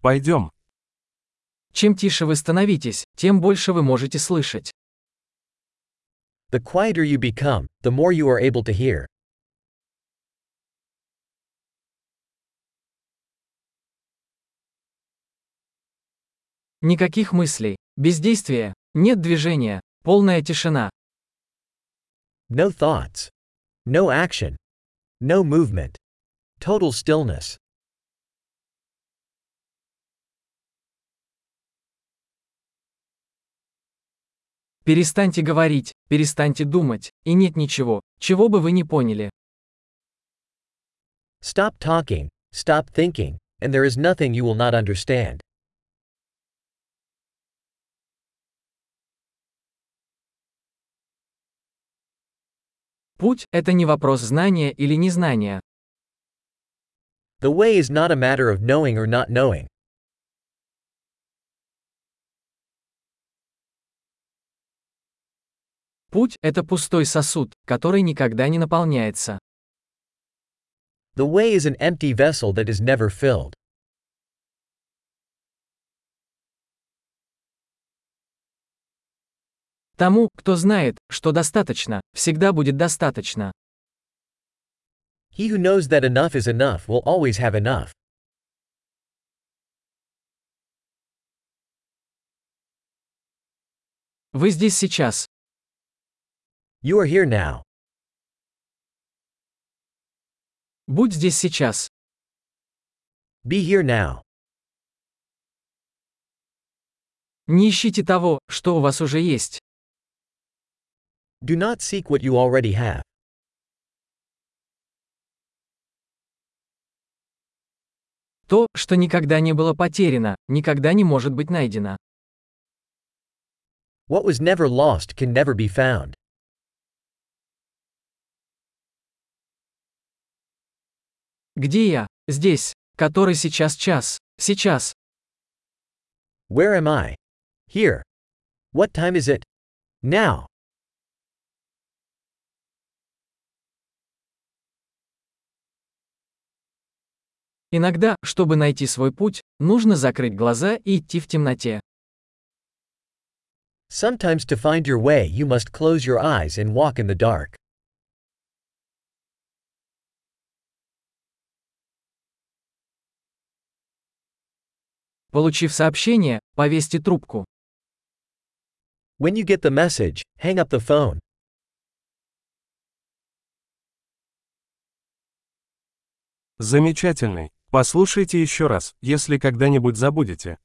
Пойдем. Чем тише вы становитесь, тем больше вы можете слышать. The quieter you become, the more you are able to hear. Никаких мыслей, бездействия, нет движения, полная тишина. No thoughts. No action. No movement. Total stillness. Перестаньте говорить, перестаньте думать, и нет ничего, чего бы вы не поняли. Stop talking, stop thinking, and there is nothing you will not understand. Путь – это не вопрос знания или незнания. The way is not a matter of knowing or not knowing. Путь – это пустой сосуд, который никогда не наполняется. The way is an empty vessel that is never filled. Тому, кто знает, что достаточно, всегда будет достаточно. He who knows that enough is enough will always have enough. Вы здесь сейчас. You are here now. Будь здесь сейчас. Be here now. Не ищите того, что у вас уже есть. Do not seek what you already have. То, что никогда не было потеряно, никогда не может быть найдено. What was never lost can never be found. Где я? Здесь. Который сейчас час. Сейчас. Where am I? Here. What time is it? Now. Иногда, чтобы найти свой путь, нужно закрыть глаза и идти в темноте. Sometimes to find your way you must close your eyes and walk in the dark. Получив сообщение, повесьте трубку. When you get the message, hang up the phone. Замечательный. Послушайте еще раз, если когда-нибудь забудете.